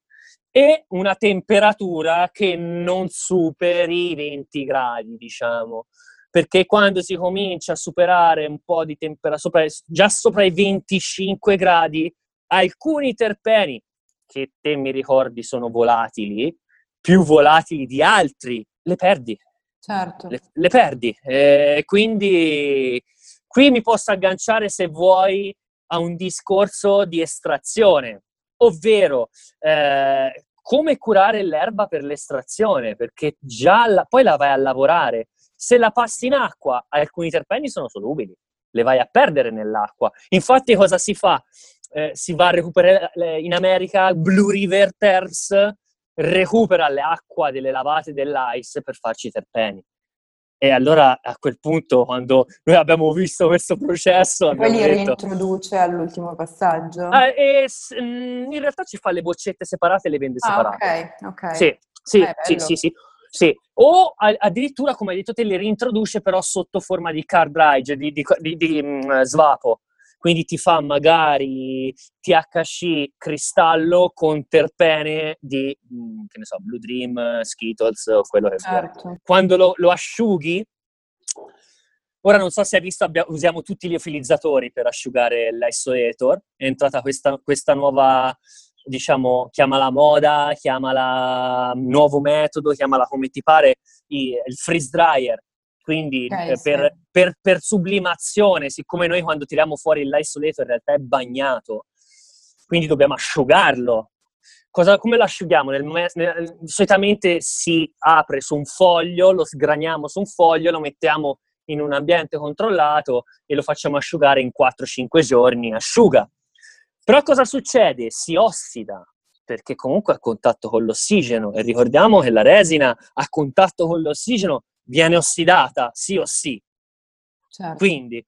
B: e una temperatura che non superi i 20 gradi, diciamo perché quando si comincia a superare un po' di temperatura, già sopra i 25 gradi, alcuni terpeni, che te mi ricordi sono volatili, più volatili di altri, le perdi.
A: certo.
B: le, le perdi. E quindi qui mi posso agganciare, se vuoi, a un discorso di estrazione, ovvero eh, come curare l'erba per l'estrazione, perché già la, poi la vai a lavorare. Se la passi in acqua, alcuni terpeni sono solubili, le vai a perdere nell'acqua. Infatti cosa si fa? Eh, si va a recuperare in America Blue River Terps recupera le acque delle lavate dell'ice per farci terpeni. E allora a quel punto, quando noi abbiamo visto questo processo.
A: Poi li detto, reintroduce all'ultimo passaggio?
B: Eh, e, mm, in realtà ci fa le boccette separate e le vende
A: ah,
B: separate.
A: ok, ok.
B: Sì, sì, eh, sì, sì, sì, sì. O addirittura, come hai detto te, le reintroduce però sotto forma di card dry, di, di, di, di um, svapo quindi ti fa magari THC cristallo con terpene di, mm, che ne so, Blue Dream, Skittles o quello che certo. vuoi. Quando lo, lo, asciughi, ora non so se hai visto, abbiamo, usiamo tutti gli utilizzatori per asciugare l'isolator, è entrata questa, questa nuova diciamo, chiamala moda, chiamala nuovo metodo, chiamala come ti pare, il freeze dryer quindi okay, eh, per, sì. per, per, sublimazione, siccome noi quando tiriamo fuori l'isoleto in realtà è bagnato, quindi dobbiamo asciugarlo. Cosa, come lo asciughiamo? Nel, nel, solitamente si apre su un foglio, lo sgraniamo su un foglio, lo mettiamo in un ambiente controllato e lo facciamo asciugare in 4-5 giorni, asciuga. Però cosa succede? Si ossida, perché comunque è a contatto con l'ossigeno e ricordiamo che la resina a contatto con l'ossigeno viene ossidata sì o sì. Certo. Quindi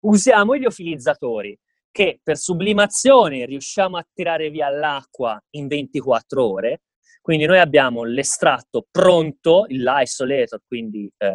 B: usiamo gli ofilizzatori che per sublimazione riusciamo a tirare via l'acqua in 24 ore. Quindi noi abbiamo l'estratto pronto, l'isolator, quindi eh,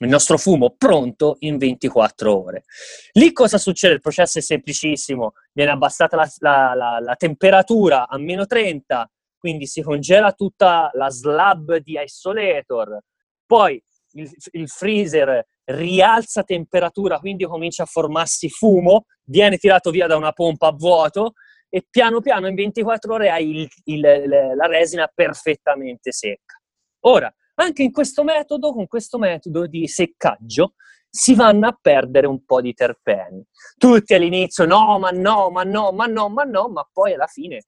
B: il nostro fumo pronto in 24 ore. Lì cosa succede? Il processo è semplicissimo, viene abbassata la, la, la, la temperatura a meno 30, quindi si congela tutta la slab di isolator, poi il, il freezer rialza temperatura, quindi comincia a formarsi fumo, viene tirato via da una pompa a vuoto e piano piano in 24 ore hai il, il, la resina perfettamente secca. Ora, anche in questo metodo, con questo metodo di seccaggio, si vanno a perdere un po' di terpeni. Tutti all'inizio no, ma no, ma no, ma no, ma no, ma poi alla fine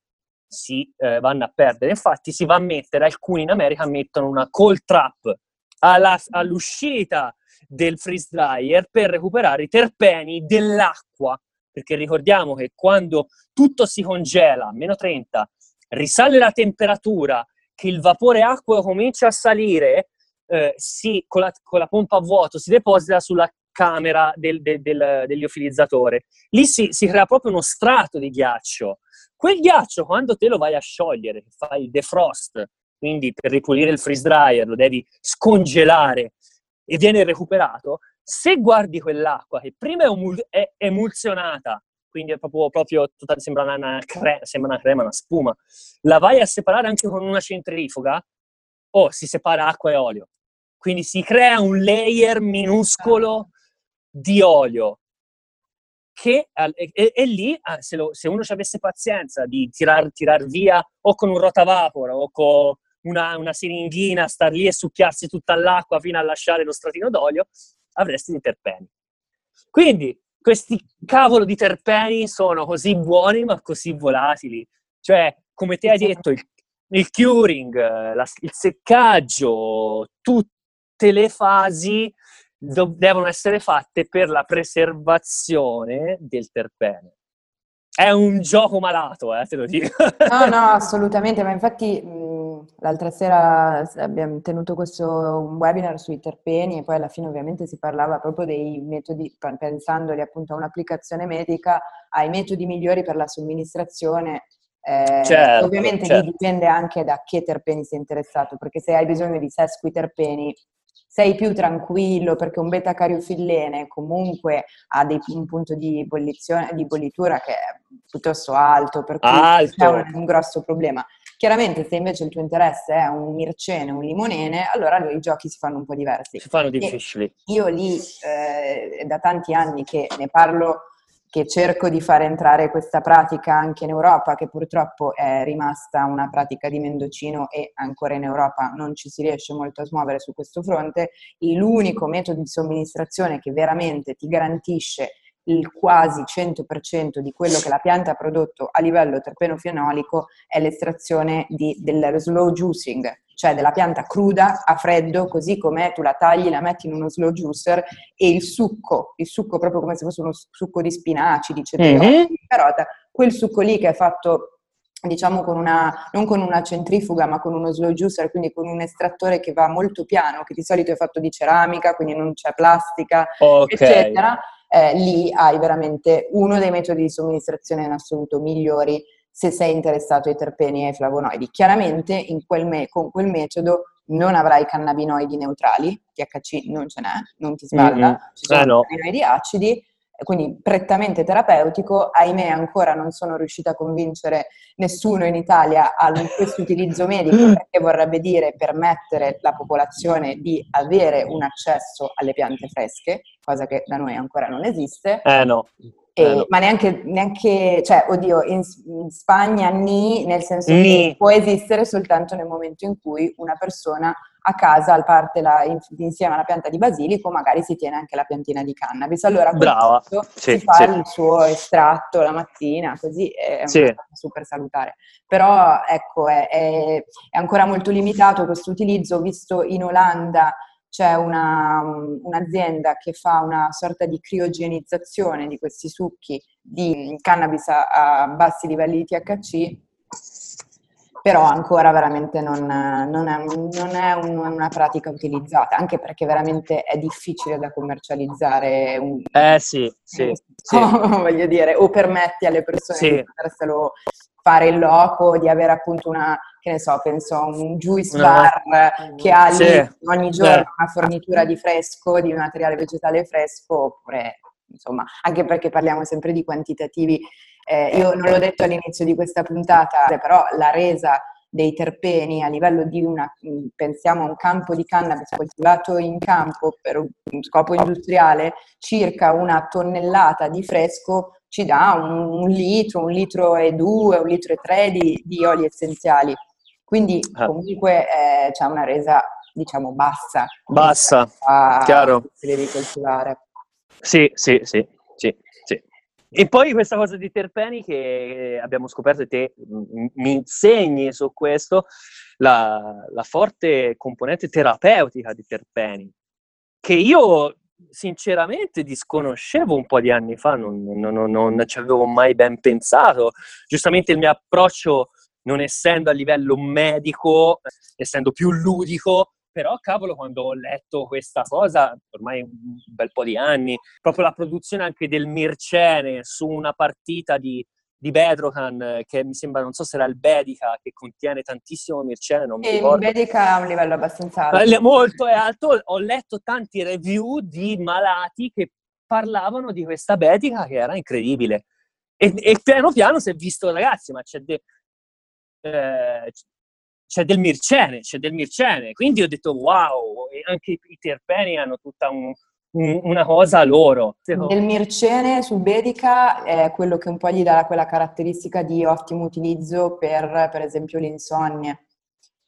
B: si eh, vanno a perdere. Infatti si va a mettere, alcuni in America mettono una cold trap alla, all'uscita del freeze dryer per recuperare i terpeni dell'acqua, perché ricordiamo che quando tutto si congela a meno 30, risale la temperatura, che il vapore acqueo comincia a salire, eh, si, con, la, con, la, pompa a vuoto si deposita sulla camera del, del, del, dell'liofilizzatore. Lì si, si, crea proprio uno strato di ghiaccio. Quel ghiaccio, quando te lo vai a sciogliere, fai il defrost, quindi per ripulire il freeze dryer lo devi scongelare e viene recuperato, se guardi quell'acqua che prima è, umul- è emulsionata, quindi è proprio, proprio tutta, sembra, una cre- sembra una crema, una spuma, la vai a separare anche con una centrifuga, o oh, si separa acqua e olio. Quindi si crea un layer minuscolo di olio che e, e lì se, lo, se, uno ci avesse pazienza di tirar, tirar, via o con un rotavapor o con una, una siringhina, star lì e succhiarsi tutta l'acqua fino a lasciare lo stratino d'olio, avresti dei terpeni. Quindi questi cavolo di terpeni sono così buoni ma così volatili. Cioè, come ti hai detto, il, il curing, la, il seccaggio, tutte le fasi do, devono essere fatte per la preservazione del terpene. È un gioco malato, eh, te lo dico.
A: No, no, assolutamente, ma infatti l'altra sera abbiamo tenuto questo webinar sui terpeni e poi alla fine ovviamente si parlava proprio dei metodi, pensandoli appunto a un'applicazione medica, ai metodi migliori per la somministrazione. Eh, certo, ovviamente certo. dipende anche da che terpeni sei interessato, perché se hai bisogno di sesquiterpeni sei più tranquillo perché un beta-cariofillene comunque ha dei, un punto di, di bollitura che è piuttosto alto, per cui alto. c'è un, un grosso problema. Chiaramente se invece il tuo interesse è un mircene, un limonene, allora i giochi si fanno un po' diversi.
B: Si fanno difficili.
A: io lì eh, da tanti anni che ne parlo che cerco di far entrare questa pratica anche in Europa, che purtroppo è rimasta una pratica di Mendocino e ancora in Europa non ci si riesce molto a smuovere su questo fronte, l'unico metodo di somministrazione che veramente ti garantisce il quasi 100% di quello che la pianta ha prodotto a livello terpenofenolico è l'estrazione di, del slow juicing, cioè della pianta cruda a freddo, così come tu la tagli, la metti in uno slow juicer e il succo, il succo proprio come se fosse uno succo di spinaci, di cetrioli, mm-hmm. di carota, quel succo lì che è fatto diciamo con una, non con una centrifuga ma con uno slow juicer, quindi con un estrattore che va molto piano, che di solito è fatto di ceramica, quindi non c'è plastica, okay. eccetera, eh, lì hai veramente uno dei metodi di somministrazione in assoluto migliori se sei interessato ai terpeni e ai flavonoidi. Chiaramente quel me- con quel metodo non avrai cannabinoidi neutrali, THC non ce n'è, non ti sballa, mm-hmm. ci sono eh no. cannabinoidi acidi, quindi prettamente terapeutico, ahimè ancora non sono riuscita a convincere nessuno in Italia a questo utilizzo medico perché vorrebbe dire permettere alla popolazione di avere un accesso alle piante fresche, cosa che da noi ancora non esiste.
B: Eh no.
A: E, eh, no. Ma neanche, neanche, cioè, oddio, in, in Spagna ni, nel senso ni. che può esistere soltanto nel momento in cui una persona a casa, al parte la, insieme alla pianta di basilico, magari si tiene anche la piantina di cannabis. Allora,
B: Brava.
A: Sì, si fa sì. il suo estratto la mattina, così è sì. super salutare. Però, ecco, è, è, è ancora molto limitato questo utilizzo, visto in Olanda c'è una, un'azienda che fa una sorta di criogenizzazione di questi succhi di cannabis a, a bassi livelli di THC, però ancora veramente non, non è, non è un, una pratica utilizzata, anche perché veramente è difficile da commercializzare. Un,
B: eh sì, sì, sì. [laughs]
A: voglio dire, o permetti alle persone sì. di poterselo fare il loco, di avere appunto una, che ne so, penso un juice bar no. che ha lì sì. ogni giorno Beh. una fornitura di fresco, di materiale vegetale fresco, oppure insomma, anche perché parliamo sempre di quantitativi. Eh, io non l'ho detto all'inizio di questa puntata, però la resa dei terpeni a livello di una, pensiamo a un campo di cannabis coltivato in campo per un scopo industriale, circa una tonnellata di fresco ci dà un, un, litro, un litro e due, un litro e tre di, di oli essenziali. Quindi ah. comunque eh, c'è una resa, diciamo, bassa.
B: Bassa, a, chiaro.
A: Se devi coltivare.
B: Sì, sì, sì. E poi questa cosa di terpeni che abbiamo scoperto e te mi insegni su questo, la, la forte componente terapeutica di terpeni, che io sinceramente disconoscevo un po' di anni fa, non, non, non, non, ci avevo mai ben pensato. Giustamente il mio approccio, non essendo a livello medico, essendo più ludico, però cavolo quando ho letto questa cosa, ormai un bel po' di anni, proprio la produzione anche del Mircene su una partita di di Bedrocan, che mi sembra, non so se era il Bedica, che contiene tantissimo Mircene, non mi ricordo.
A: Il Bedica ha un livello abbastanza alto.
B: Molto è alto. Ho letto tanti review di malati che parlavano di questa Bedica che era incredibile. E, e piano piano si è visto, ragazzi, ma c'è, de, eh, c'è del Mircene, c'è del Mircene. Quindi ho detto, wow, e anche i, i terpeni hanno tutta un, una cosa loro.
A: Nel Mircene sul Bedica è quello che un po' gli dà quella caratteristica di ottimo utilizzo per, per esempio, l'insonnia.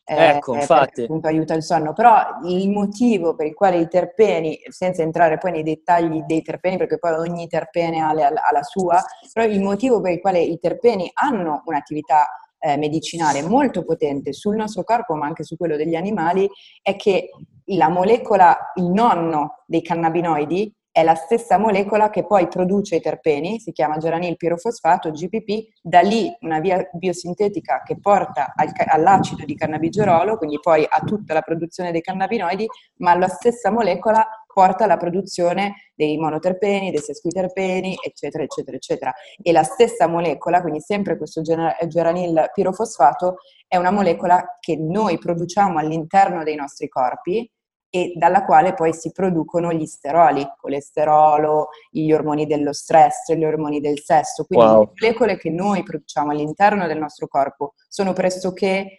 B: Ecco, infatti.
A: Appunto aiuta il sonno, però il motivo per il quale i terpeni, senza entrare poi nei dettagli dei terpeni, perché poi ogni terpene ha, la, ha la sua, però il motivo per il quale i terpeni hanno un'attività eh, medicinale molto potente sul nostro corpo, ma anche su quello degli animali, è che la molecola, il nonno dei cannabinoidi, è la stessa molecola che poi produce i terpeni, si chiama geranil pirofosfato, GPP, da lì una via biosintetica che porta al, all'acido di cannabigerolo, quindi poi a tutta la produzione dei cannabinoidi, ma la stessa molecola porta alla produzione dei monoterpeni, dei sesquiterpeni, eccetera, eccetera, eccetera. E la stessa molecola, quindi sempre questo geranil pirofosfato, è una molecola che noi produciamo all'interno dei nostri corpi e dalla quale poi si producono gli steroli, colesterolo, gli ormoni dello stress, gli ormoni del sesso. Quindi wow. le molecole che noi produciamo all'interno del nostro corpo sono pressoché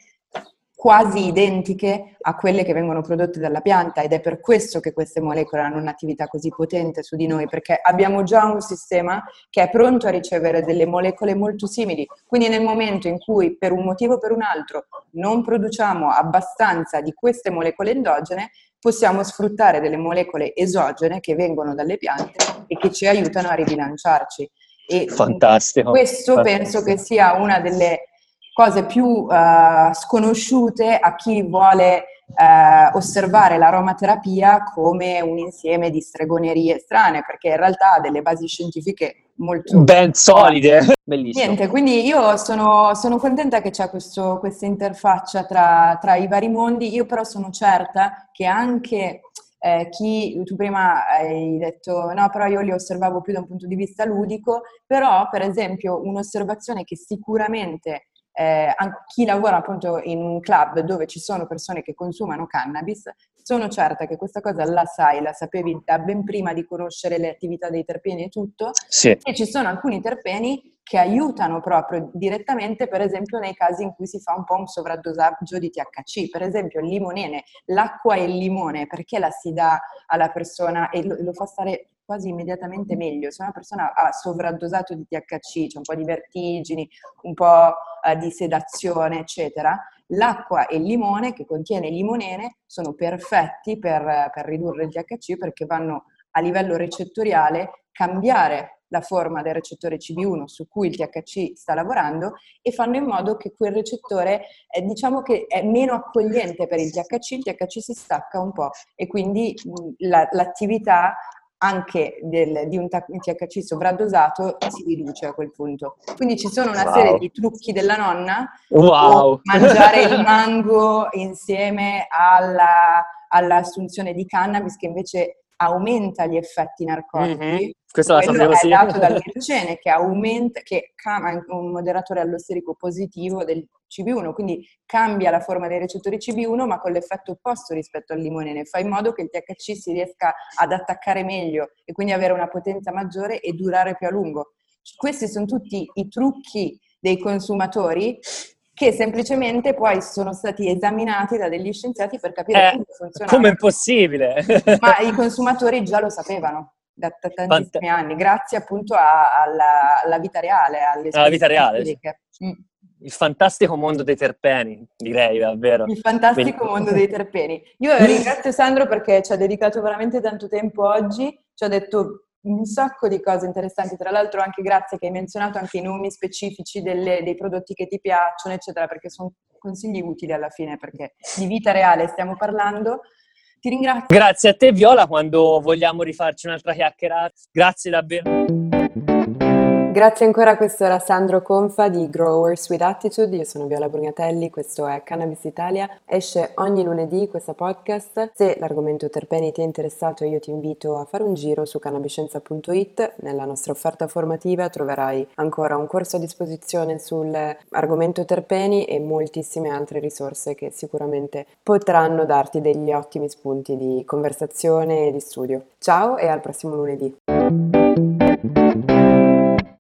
A: quasi identiche a quelle che vengono prodotte dalla pianta ed è per questo che queste molecole hanno un'attività così potente su di noi, perché abbiamo già un sistema che è pronto a ricevere delle molecole molto simili. Quindi nel momento in cui per un motivo o per un altro non produciamo abbastanza di queste molecole endogene, possiamo sfruttare delle molecole esogene che vengono dalle piante e che ci aiutano a ribilanciarci.
B: E Fantastico.
A: Questo
B: Fantastico.
A: penso che sia una delle cose più uh, sconosciute a chi vuole uh, osservare l'aromaterapia come un insieme di stregonerie strane, perché in realtà ha delle basi scientifiche molto
B: ben solide. [laughs] Bellissimo.
A: Niente, quindi io sono, sono contenta che c'è questa interfaccia tra, tra, i vari mondi, io però sono certa che anche eh, chi tu prima hai detto no, però io li osservavo più da un punto di vista ludico, però per esempio un'osservazione che sicuramente eh, chi lavora appunto in un club dove ci sono persone che consumano cannabis, sono certa che questa cosa la sai, la sapevi da ben prima di conoscere le attività dei terpeni e tutto,
B: sì.
A: e ci sono alcuni terpeni che aiutano proprio direttamente, per esempio nei casi in cui si fa un po' un sovraddosaggio di THC, per esempio il limonene, l'acqua e il limone, perché la si dà alla persona e lo, lo fa stare quasi immediatamente meglio. Se una persona ha sovraddosato di THC, c'è un po' di vertigini, un po' eh, di sedazione, eccetera, l'acqua e il limone che contiene limonene sono perfetti per, per ridurre il THC perché vanno a livello recettoriale cambiare la forma del recettore CB1 su cui il THC sta lavorando e fanno in modo che quel recettore eh, diciamo che è meno accogliente per il THC, il THC si stacca un po' e quindi mh, la, l'attività anche del, di un THC sovradosato si riduce a quel punto. Quindi ci sono una wow. serie di trucchi della nonna,
B: wow.
A: mangiare il mango insieme alla, all'assunzione di cannabis che invece aumenta gli effetti narcotici. Mm-hmm.
B: Questo la sapevo,
A: è
B: sì.
A: dato dal mircene che aumenta, che è un moderatore allosterico positivo del CB1, quindi cambia la forma dei recettori CB1 ma con l'effetto opposto rispetto al limonene, fa in modo che il THC si riesca ad attaccare meglio e quindi avere una potenza maggiore e durare più a lungo. Questi sono tutti i trucchi dei consumatori che semplicemente poi sono stati esaminati da degli scienziati per capire
B: eh, come funziona. Come è possibile?
A: Ma [laughs] i consumatori già lo sapevano da, da tantissimi Fant- anni, grazie appunto a, alla, alla, vita reale, alle
B: alla vita reale. Mm. Il fantastico mondo dei terpeni, direi davvero.
A: Il fantastico mondo dei terpeni. Io [laughs] ringrazio Sandro perché ci ha dedicato veramente tanto tempo oggi, ci ha detto un sacco di cose interessanti, tra l'altro anche grazie che hai menzionato anche i nomi specifici delle, dei prodotti che ti piacciono, eccetera, perché sono consigli utili alla fine, perché di vita reale stiamo parlando. Ti ringrazio.
B: Grazie a te Viola, quando vogliamo rifarci un'altra chiacchierata. Grazie davvero.
A: Grazie ancora, questo era Sandro Confa di Growers with Attitude, io sono Viola Brugnatelli, questo è Cannabis Italia, esce ogni lunedì questo podcast, se l'argomento terpeni ti è interessato io ti invito a fare un giro su cannabiscienza.it, nella nostra offerta formativa troverai ancora un corso a disposizione sull'argomento terpeni e moltissime altre risorse che sicuramente potranno darti degli ottimi spunti di conversazione e di studio. Ciao e al prossimo lunedì!